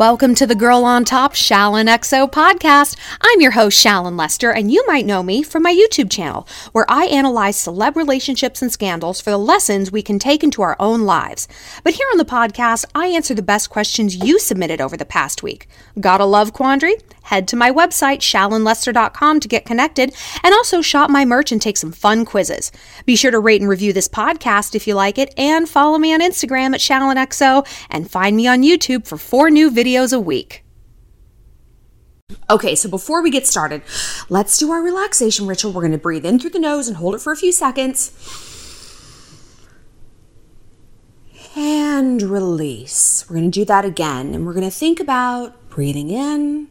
Welcome to the Girl on Top Shallon XO podcast. I'm your host, Shallon Lester, and you might know me from my YouTube channel, where I analyze celeb relationships and scandals for the lessons we can take into our own lives. But here on the podcast, I answer the best questions you submitted over the past week. Got a love quandary? Head to my website, shallonlester.com, to get connected, and also shop my merch and take some fun quizzes. Be sure to rate and review this podcast if you like it, and follow me on Instagram at ShallonXO, and find me on YouTube for four new videos videos a week. Okay, so before we get started, let's do our relaxation ritual. We're going to breathe in through the nose and hold it for a few seconds. And release. We're going to do that again. And we're going to think about breathing in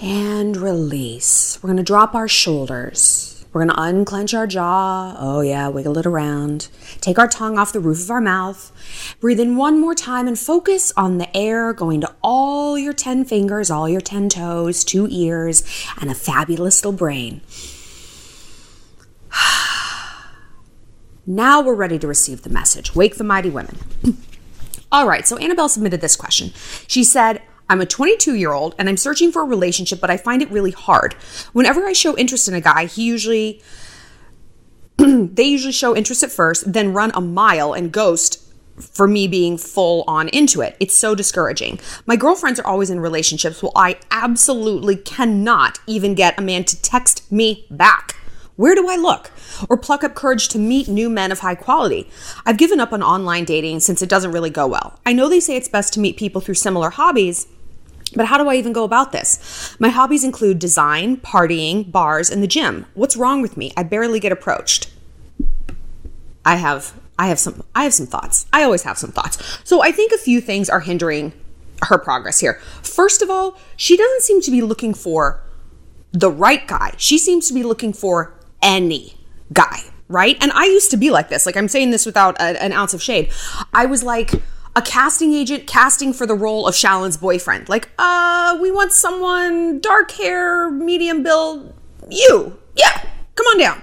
and release. We're going to drop our shoulders. We're going to unclench our jaw. Oh, yeah, wiggle it around. Take our tongue off the roof of our mouth. Breathe in one more time and focus on the air going to all your 10 fingers, all your 10 toes, two ears, and a fabulous little brain. now we're ready to receive the message. Wake the mighty women. all right, so Annabelle submitted this question. She said, I'm a 22 year old and I'm searching for a relationship, but I find it really hard. Whenever I show interest in a guy, he usually, they usually show interest at first, then run a mile and ghost for me being full on into it. It's so discouraging. My girlfriends are always in relationships while I absolutely cannot even get a man to text me back. Where do I look? Or pluck up courage to meet new men of high quality? I've given up on online dating since it doesn't really go well. I know they say it's best to meet people through similar hobbies, but how do I even go about this? My hobbies include design, partying, bars, and the gym. What's wrong with me? I barely get approached. I have I have some I have some thoughts. I always have some thoughts. So I think a few things are hindering her progress here. First of all, she doesn't seem to be looking for the right guy. She seems to be looking for any guy, right? And I used to be like this. Like I'm saying this without a, an ounce of shade. I was like a casting agent casting for the role of Shallon's boyfriend. Like, uh, we want someone dark hair, medium build. You, yeah, come on down.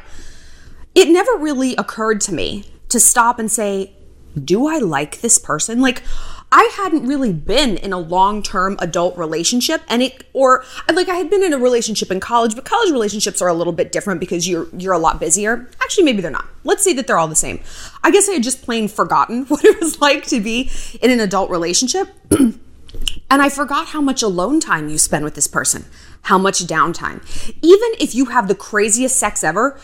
It never really occurred to me to stop and say, do I like this person? Like, I hadn't really been in a long-term adult relationship and it or like I had been in a relationship in college, but college relationships are a little bit different because you're you're a lot busier. Actually, maybe they're not. Let's say that they're all the same. I guess I had just plain forgotten what it was like to be in an adult relationship. and I forgot how much alone time you spend with this person, how much downtime. Even if you have the craziest sex ever,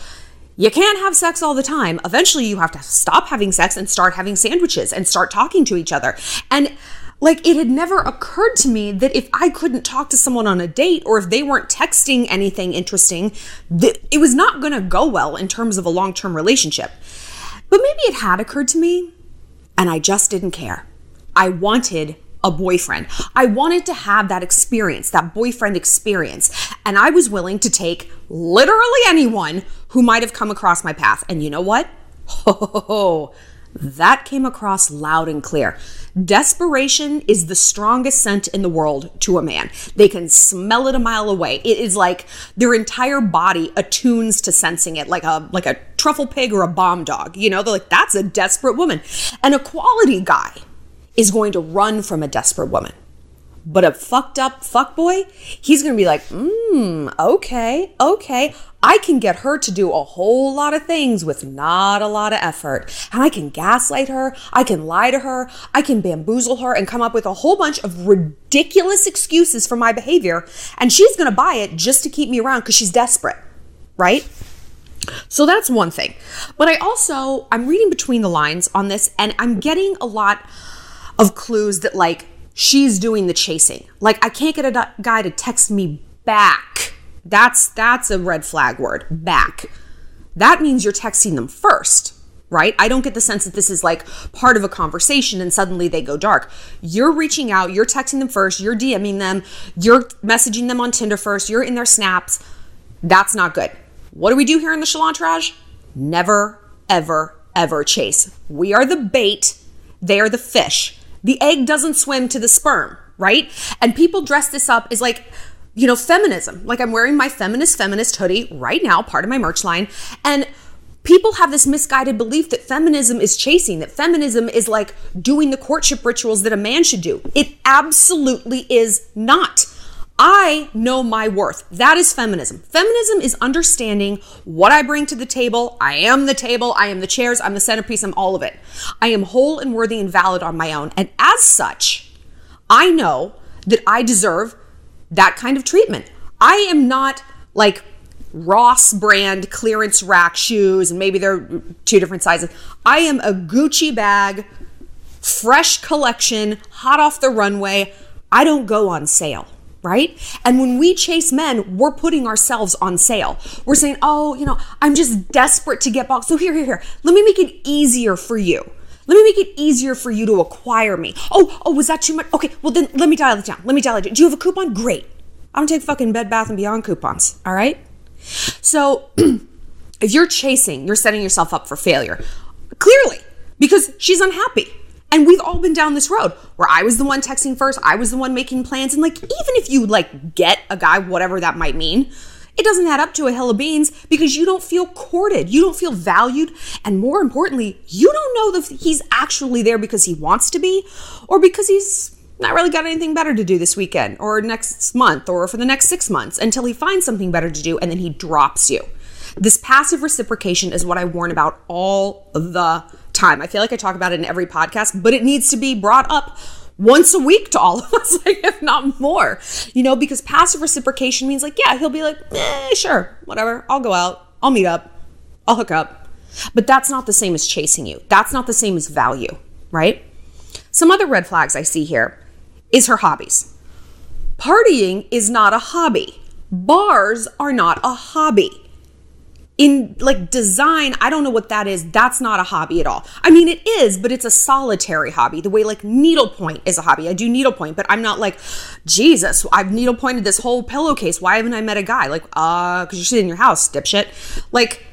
you can't have sex all the time. Eventually, you have to stop having sex and start having sandwiches and start talking to each other. And like, it had never occurred to me that if I couldn't talk to someone on a date or if they weren't texting anything interesting, that it was not going to go well in terms of a long term relationship. But maybe it had occurred to me and I just didn't care. I wanted a boyfriend. I wanted to have that experience, that boyfriend experience. And I was willing to take literally anyone who might have come across my path. And you know what? Oh, that came across loud and clear. Desperation is the strongest scent in the world to a man. They can smell it a mile away. It is like their entire body attunes to sensing it, like a like a truffle pig or a bomb dog. You know, they're like, that's a desperate woman. And a quality guy is going to run from a desperate woman. But a fucked up fuck boy, he's going to be like, hmm, okay, okay. I can get her to do a whole lot of things with not a lot of effort. And I can gaslight her. I can lie to her. I can bamboozle her and come up with a whole bunch of ridiculous excuses for my behavior. And she's going to buy it just to keep me around because she's desperate, right? So that's one thing. But I also, I'm reading between the lines on this and I'm getting a lot of clues that like she's doing the chasing. Like I can't get a guy to text me back That's that's a red flag word. Back. That means you're texting them first, right? I don't get the sense that this is like part of a conversation and suddenly they go dark. You're reaching out, you're texting them first, you're DMing them, you're messaging them on Tinder first, you're in their snaps. That's not good. What do we do here in the Shalantourage? Never, ever, ever chase. We are the bait, they are the fish. The egg doesn't swim to the sperm, right? And people dress this up as like, you know, feminism. Like I'm wearing my feminist feminist hoodie right now, part of my merch line. And people have this misguided belief that feminism is chasing, that feminism is like doing the courtship rituals that a man should do. It absolutely is not. I know my worth. That is feminism. Feminism is understanding what I bring to the table. I am the table. I am the chairs. I'm the centerpiece. I'm all of it. I am whole and worthy and valid on my own. And as such, I know that I deserve that kind of treatment. I am not like Ross brand clearance rack shoes, and maybe they're two different sizes. I am a Gucci bag, fresh collection, hot off the runway. I don't go on sale right? And when we chase men, we're putting ourselves on sale. We're saying, oh, you know, I'm just desperate to get boxed. So here, here, here. Let me make it easier for you. Let me make it easier for you to acquire me. Oh, oh, was that too much? Okay, well then let me dial it down. Let me dial it down. Do you have a coupon? Great. I don't take fucking Bed Bath and Beyond coupons. All right. So if you're chasing, you're setting yourself up for failure. Clearly, because she's unhappy. And we've all been down this road where I was the one texting first, I was the one making plans. And like, even if you like get a guy, whatever that might mean, it doesn't add up to a hill of beans because you don't feel courted. You don't feel valued. And more importantly, you don't know that he's actually there because he wants to be or because he's not really got anything better to do this weekend or next month or for the next six months until he finds something better to do and then he drops you. This passive reciprocation is what I warn about all the time. I feel like I talk about it in every podcast, but it needs to be brought up once a week to all of us, like if not more. You know, because passive reciprocation means like, yeah, he'll be like, eh, sure, whatever, I'll go out, I'll meet up, I'll hook up. But that's not the same as chasing you. That's not the same as value, right? Some other red flags I see here is her hobbies. Partying is not a hobby. Bars are not a hobby in like design, I don't know what that is. That's not a hobby at all. I mean, it is, but it's a solitary hobby. The way like needlepoint is a hobby. I do needlepoint, but I'm not like, Jesus, I've needlepointed this whole pillowcase. Why haven't I met a guy? Like, uh, because you're sitting in your house, dipshit. Like,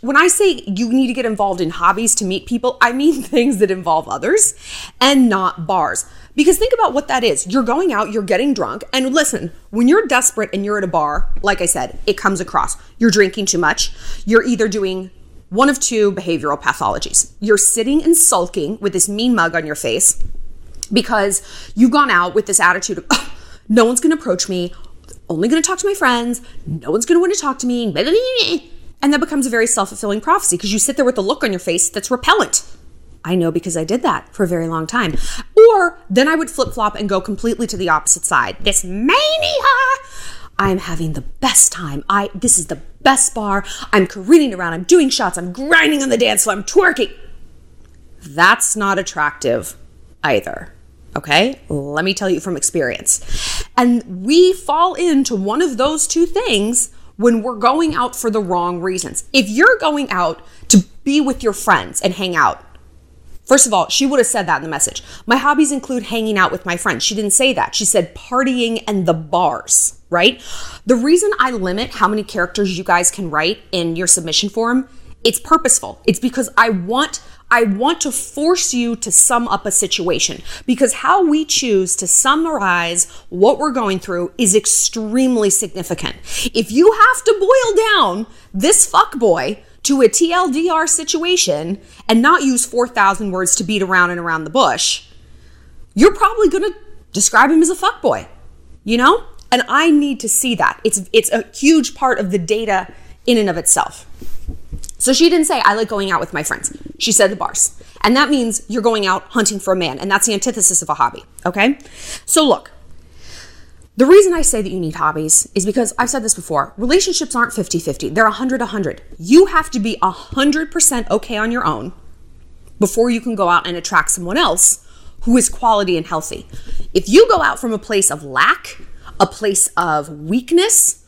when I say you need to get involved in hobbies to meet people, I mean things that involve others and not bars. Because think about what that is. You're going out, you're getting drunk, and listen, when you're desperate and you're at a bar, like I said, it comes across. You're drinking too much. You're either doing one of two behavioral pathologies. You're sitting and sulking with this mean mug on your face because you've gone out with this attitude of, oh, no one's gonna approach me, only gonna talk to my friends, no one's gonna want to talk to me, and that becomes a very self fulfilling prophecy because you sit there with a look on your face that's repellent. I know because I did that for a very long time. Or then I would flip flop and go completely to the opposite side. This mania! I'm having the best time. I this is the best bar. I'm careening around. I'm doing shots. I'm grinding on the dance floor. I'm twerking. That's not attractive either. Okay? Let me tell you from experience. And we fall into one of those two things when we're going out for the wrong reasons. If you're going out to be with your friends and hang out, First of all, she would have said that in the message. My hobbies include hanging out with my friends. She didn't say that. She said partying and the bars, right? The reason I limit how many characters you guys can write in your submission form, it's purposeful. It's because I want I want to force you to sum up a situation because how we choose to summarize what we're going through is extremely significant. If you have to boil down this fuck boy to a TLDR situation and not use 4,000 words to beat around and around the bush, you're probably going to describe him as a fuckboy, you know? And I need to see that. It's it's a huge part of the data in and of itself. So she didn't say I like going out with my friends. She said the bars. And that means you're going out hunting for a man, and that's the antithesis of a hobby, okay? So look, the reason I say that you need hobbies is because I've said this before relationships aren't 50 50, they're 100 100. You have to be 100% okay on your own before you can go out and attract someone else who is quality and healthy. If you go out from a place of lack, a place of weakness,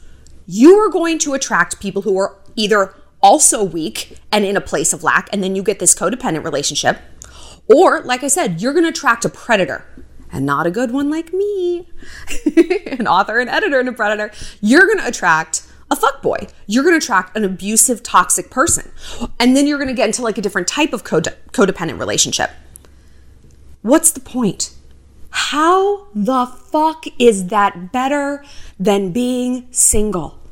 you are going to attract people who are either also weak and in a place of lack, and then you get this codependent relationship. Or, like I said, you're going to attract a predator and not a good one like me, an author, an editor, and a predator. You're going to attract a fuck boy. You're going to attract an abusive, toxic person. And then you're going to get into like a different type of code- codependent relationship. What's the point? How the fuck is that better than being single?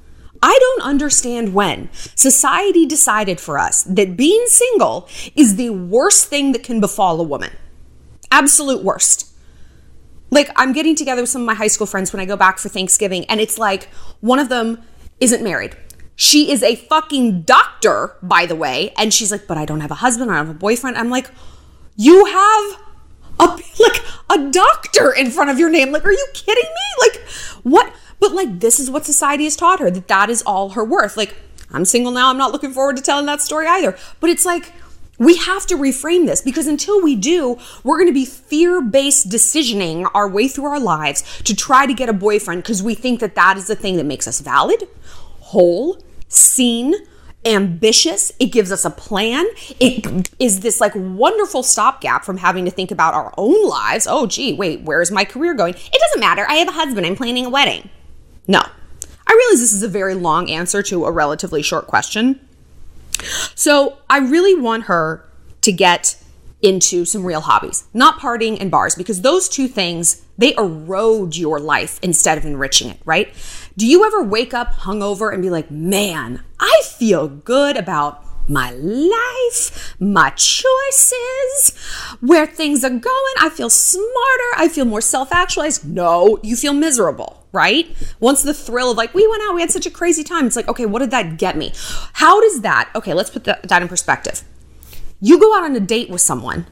I don't understand when society decided for us that being single is the worst thing that can befall a woman. Absolute worst. Like, I'm getting together with some of my high school friends when I go back for Thanksgiving, and it's like one of them isn't married. She is a fucking doctor, by the way. And she's like, but I don't have a husband, I don't have a boyfriend. I'm like, you have a like a doctor in front of your name. Like, are you kidding me? Like, what? But like, this is what society has taught her that that is all her worth. Like, I'm single now. I'm not looking forward to telling that story either. But it's like, we have to reframe this because until we do, we're going to be fear based decisioning our way through our lives to try to get a boyfriend because we think that that is the thing that makes us valid, whole, seen, ambitious. It gives us a plan. It is this like wonderful stopgap from having to think about our own lives. Oh, gee, wait, where is my career going? It doesn't matter. I have a husband. I'm planning a wedding. No. I realize this is a very long answer to a relatively short question. So I really want her to get into some real hobbies, not partying and bars, because those two things, they erode your life instead of enriching it, right? Do you ever wake up hungover and be like, man, I feel good about my life, my choices, where things are going. I feel smarter. I feel more self actualized. No, you feel miserable, right? Once the thrill of like, we went out, we had such a crazy time. It's like, okay, what did that get me? How does that, okay, let's put that, that in perspective. You go out on a date with someone,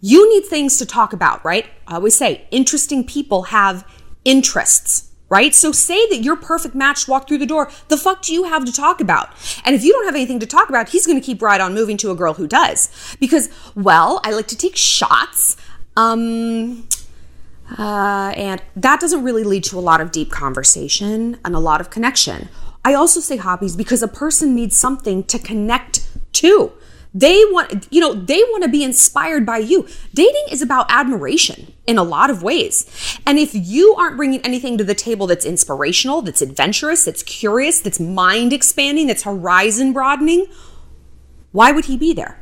you need things to talk about, right? I always say interesting people have interests right? So say that your perfect match walked through the door. The fuck do you have to talk about? And if you don't have anything to talk about, he's going to keep right on moving to a girl who does. Because, well, I like to take shots. Um, uh, and that doesn't really lead to a lot of deep conversation and a lot of connection. I also say hobbies because a person needs something to connect to. They want, you know, they want to be inspired by you. Dating is about admiration in a lot of ways. And if you aren't bringing anything to the table that's inspirational, that's adventurous, that's curious, that's mind expanding, that's horizon broadening, why would he be there?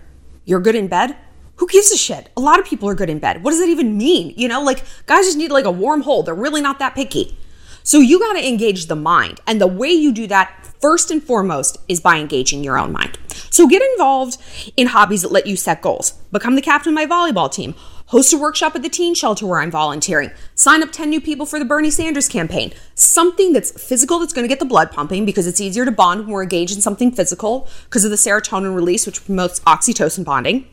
You're good in bed? Who gives a shit? A lot of people are good in bed. What does that even mean? You know, like guys just need like a warm hole. They're really not that picky. So you got to engage the mind. And the way you do that first and foremost is by engaging your own mind. So get involved in hobbies that let you set goals. Become the captain of my volleyball team. Host a workshop at the teen shelter where I'm volunteering. Sign up 10 new people for the Bernie Sanders campaign. Something that's physical that's going to get the blood pumping because it's easier to bond when we're engaged in something physical because of the serotonin release, which promotes oxytocin bonding.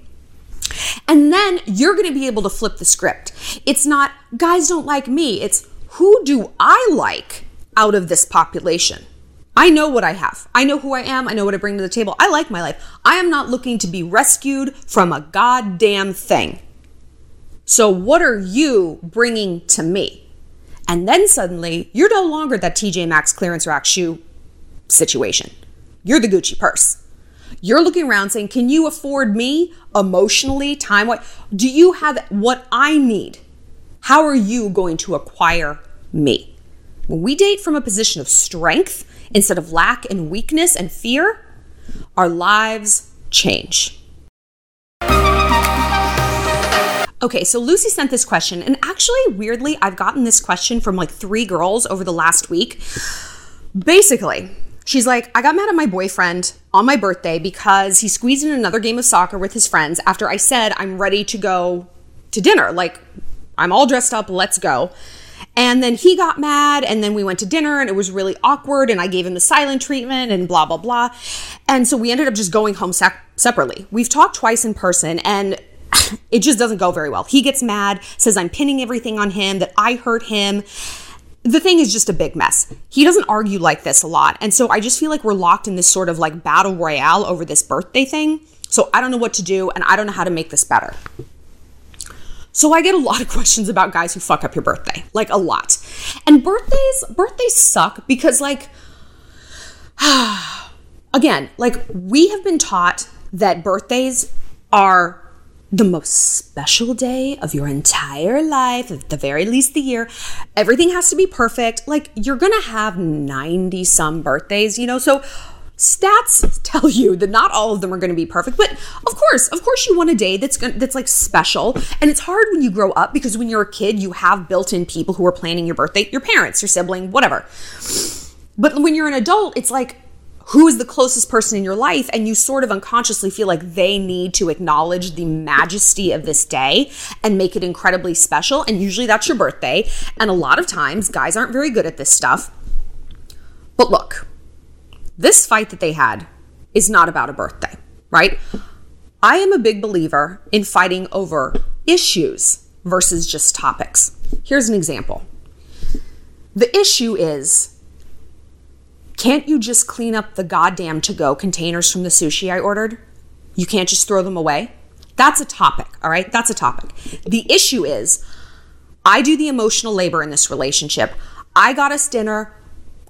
And then you're going to be able to flip the script. It's not, guys don't like me. It's, who do I like out of this population? I know what I have. I know who I am. I know what I bring to the table. I like my life. I am not looking to be rescued from a goddamn thing. So, what are you bringing to me? And then suddenly, you're no longer that TJ Maxx clearance rack shoe situation. You're the Gucci purse. You're looking around saying, Can you afford me emotionally, time wise? Do you have what I need? How are you going to acquire me? When we date from a position of strength, instead of lack and weakness and fear, our lives change. Okay, so Lucy sent this question, and actually, weirdly, I've gotten this question from like three girls over the last week. Basically, she's like, I got mad at my boyfriend on my birthday because he squeezed in another game of soccer with his friends after I said I'm ready to go to dinner. Like, I'm all dressed up, let's go. And then he got mad, and then we went to dinner, and it was really awkward. And I gave him the silent treatment, and blah, blah, blah. And so we ended up just going home separately. We've talked twice in person, and it just doesn't go very well. He gets mad, says I'm pinning everything on him, that I hurt him. The thing is just a big mess. He doesn't argue like this a lot. And so I just feel like we're locked in this sort of like battle royale over this birthday thing. So I don't know what to do, and I don't know how to make this better. So I get a lot of questions about guys who fuck up your birthday, like a lot. And birthdays, birthdays suck because like again, like we have been taught that birthdays are the most special day of your entire life, at the very least the year. Everything has to be perfect. Like you're going to have 90 some birthdays, you know? So stats tell you that not all of them are going to be perfect but of course of course you want a day that's that's like special and it's hard when you grow up because when you're a kid you have built-in people who are planning your birthday your parents your sibling whatever. But when you're an adult it's like who is the closest person in your life? And you sort of unconsciously feel like they need to acknowledge the majesty of this day and make it incredibly special and usually that's your birthday. And a lot of times guys aren't very good at this stuff. But look this fight that they had is not about a birthday, right? I am a big believer in fighting over issues versus just topics. Here's an example the issue is can't you just clean up the goddamn to go containers from the sushi I ordered? You can't just throw them away? That's a topic, all right? That's a topic. The issue is I do the emotional labor in this relationship. I got us dinner.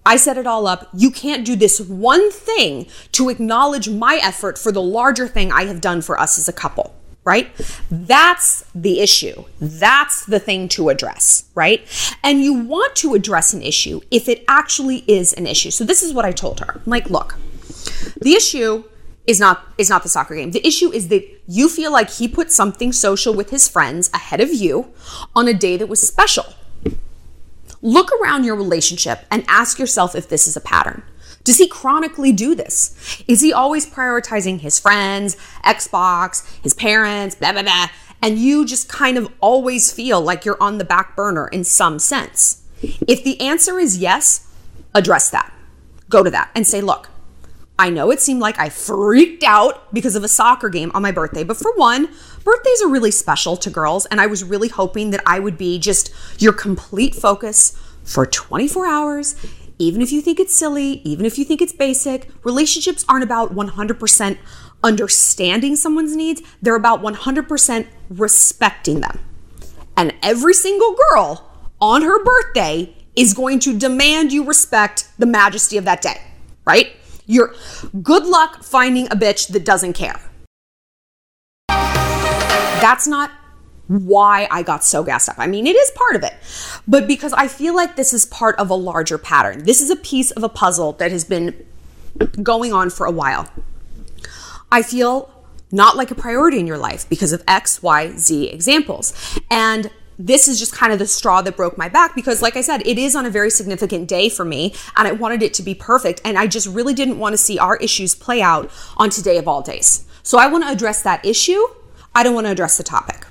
I set it all up. You can't do this one thing to acknowledge my effort for the larger thing I have done for us as a couple, right? That's the issue. That's the thing to address, right? And you want to address an issue if it actually is an issue. So this is what I told her. I'm like, look, the issue is not is not the soccer game. The issue is that you feel like he put something social with his friends ahead of you on a day that was special. Look around your relationship and ask yourself if this is a pattern. Does he chronically do this? Is he always prioritizing his friends, Xbox, his parents, blah, blah, blah, and you just kind of always feel like you're on the back burner in some sense? If the answer is yes, address that. Go to that and say, look, I know it seemed like I freaked out because of a soccer game on my birthday, but for one, birthdays are really special to girls, and I was really hoping that I would be just your complete focus for 24 hours. Even if you think it's silly, even if you think it's basic, relationships aren't about 100% understanding someone's needs, they're about 100% respecting them. And every single girl on her birthday is going to demand you respect the majesty of that day, right? You're good luck finding a bitch that doesn't care. That's not why I got so gassed up. I mean, it is part of it, but because I feel like this is part of a larger pattern. This is a piece of a puzzle that has been going on for a while. I feel not like a priority in your life because of X, Y, Z examples. And this is just kind of the straw that broke my back because, like I said, it is on a very significant day for me and I wanted it to be perfect. And I just really didn't want to see our issues play out on today of all days. So I want to address that issue. I don't want to address the topic.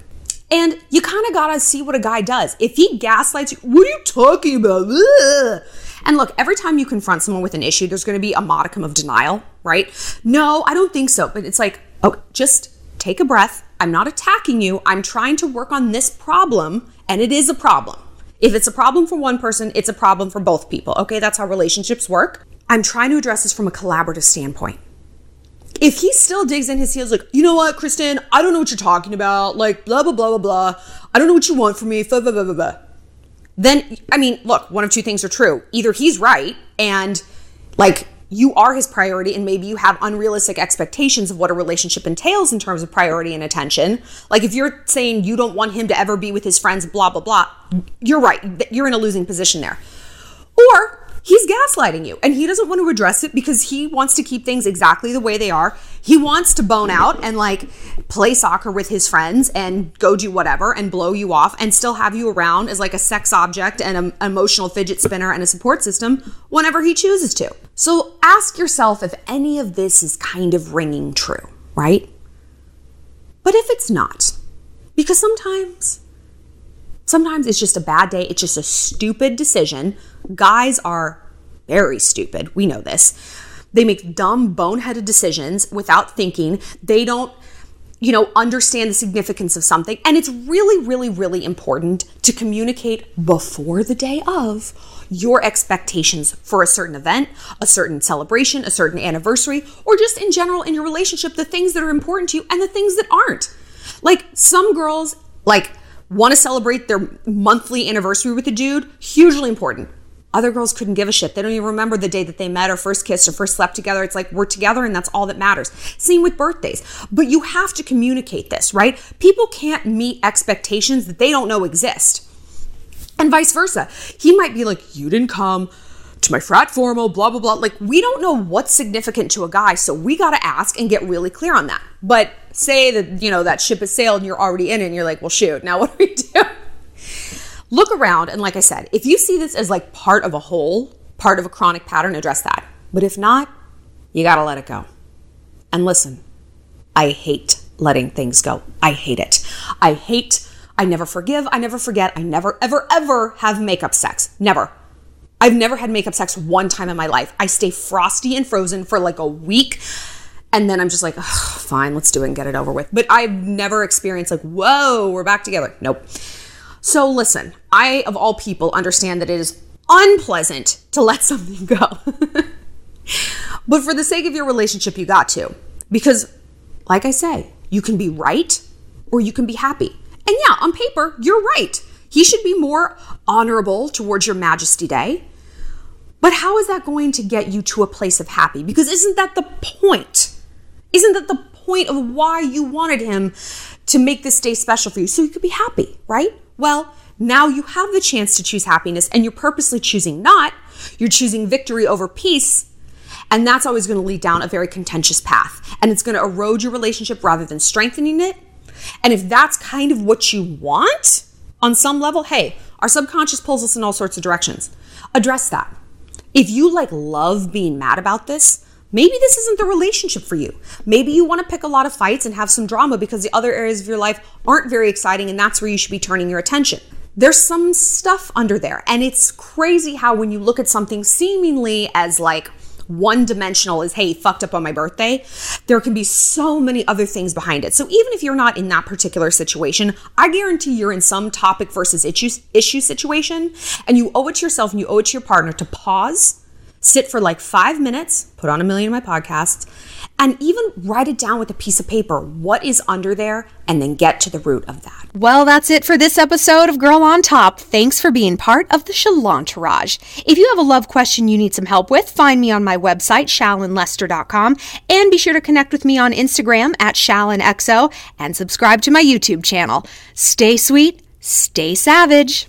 And you kind of got to see what a guy does. If he gaslights you, what are you talking about? Ugh. And look, every time you confront someone with an issue, there's going to be a modicum of denial, right? No, I don't think so. But it's like, oh, just take a breath. I'm not attacking you. I'm trying to work on this problem, and it is a problem. If it's a problem for one person, it's a problem for both people. Okay, that's how relationships work. I'm trying to address this from a collaborative standpoint. If he still digs in his heels, like, you know what, Kristen, I don't know what you're talking about, like, blah, blah, blah, blah, blah. I don't know what you want from me, blah, blah, blah, blah, blah. Then, I mean, look, one of two things are true. Either he's right and, like, you are his priority and maybe you have unrealistic expectations of what a relationship entails in terms of priority and attention. Like if you're saying you don't want him to ever be with his friends, blah, blah, blah, you're right. You're in a losing position there. Or he's gaslighting you and he doesn't want to address it because he wants to keep things exactly the way they are. He wants to bone out and like play soccer with his friends and go do whatever and blow you off and still have you around as like a sex object and an emotional fidget spinner and a support system whenever he chooses to. So ask yourself if any of this is kind of ringing true, right? But if it's not, because sometimes Sometimes it's just a bad day. It's just a stupid decision. Guys are very stupid. We know this. They make dumb, boneheaded decisions without thinking. They don't, you know, understand the significance of something. And it's really, really, really important to communicate before the day of your expectations for a certain event, a certain celebration, a certain anniversary, or just in general in your relationship, the things that are important to you and the things that aren't. Like some girls, like, want to celebrate their monthly anniversary with a dude, hugely important. Other girls couldn't give a shit. They don't even remember the day that they met or first kissed or first slept together. It's like we're together and that's all that matters. Same with birthdays. But you have to communicate this, right? People can't meet expectations that they don't know exist. And vice versa. He might be like, You didn't come to my frat formal, blah, blah, blah. Like, we don't know what's significant to a guy. So we got to ask and get really clear on that. But say that, you know, that ship has sailed and you're already in it and you're like, Well, shoot, now what do we do? Look around, and like I said, if you see this as like part of a whole, part of a chronic pattern, address that. But if not, you gotta let it go. And listen, I hate letting things go. I hate it. I hate, I never forgive, I never forget, I never, ever, ever have makeup sex. Never. I've never had makeup sex one time in my life. I stay frosty and frozen for like a week. And then I'm just like, fine, let's do it and get it over with. But I've never experienced like, whoa, we're back together. Nope. So listen, I, of all people, understand that it is unpleasant to let something go. but for the sake of your relationship, you got to. Because, like I say, you can be right or you can be happy. And yeah, on paper, you're right. He should be more honorable towards your Majesty Day. But how is that going to get you to a place of happy? Because isn't that the point? Isn't that the point of why you wanted him to make this day special for you? So you could be happy, right? Well, now you have the chance to choose happiness and you're purposely choosing not. You're choosing victory over peace. And that's always going to lead down a very contentious path. And it's going to erode your relationship rather than strengthening it. And if that's kind of what you want on some level, hey, our subconscious pulls us in all sorts of directions. Address that. If you like love being mad about this, maybe this isn't the relationship for you. Maybe you want to pick a lot of fights and have some drama because the other areas of your life aren't very exciting and that's where you should be turning your attention. There's some stuff under there. And it's crazy how when you look at something seemingly as like one dimensional is, hey, fucked up on my birthday, there can be so many other things behind it. So even if you're not in that particular situation, I guarantee you're in some topic versus issue, issue situation, and you owe it to yourself and you owe it to your partner to pause, sit for like five minutes, put on a million of my podcasts, and even write it down with a piece of paper what is under there and then get to the root of that. Well, that's it for this episode of Girl on Top. Thanks for being part of the Shalantourage. If you have a love question you need some help with, find me on my website, shallonlester.com, and be sure to connect with me on Instagram at shallonxo and subscribe to my YouTube channel. Stay sweet, stay savage.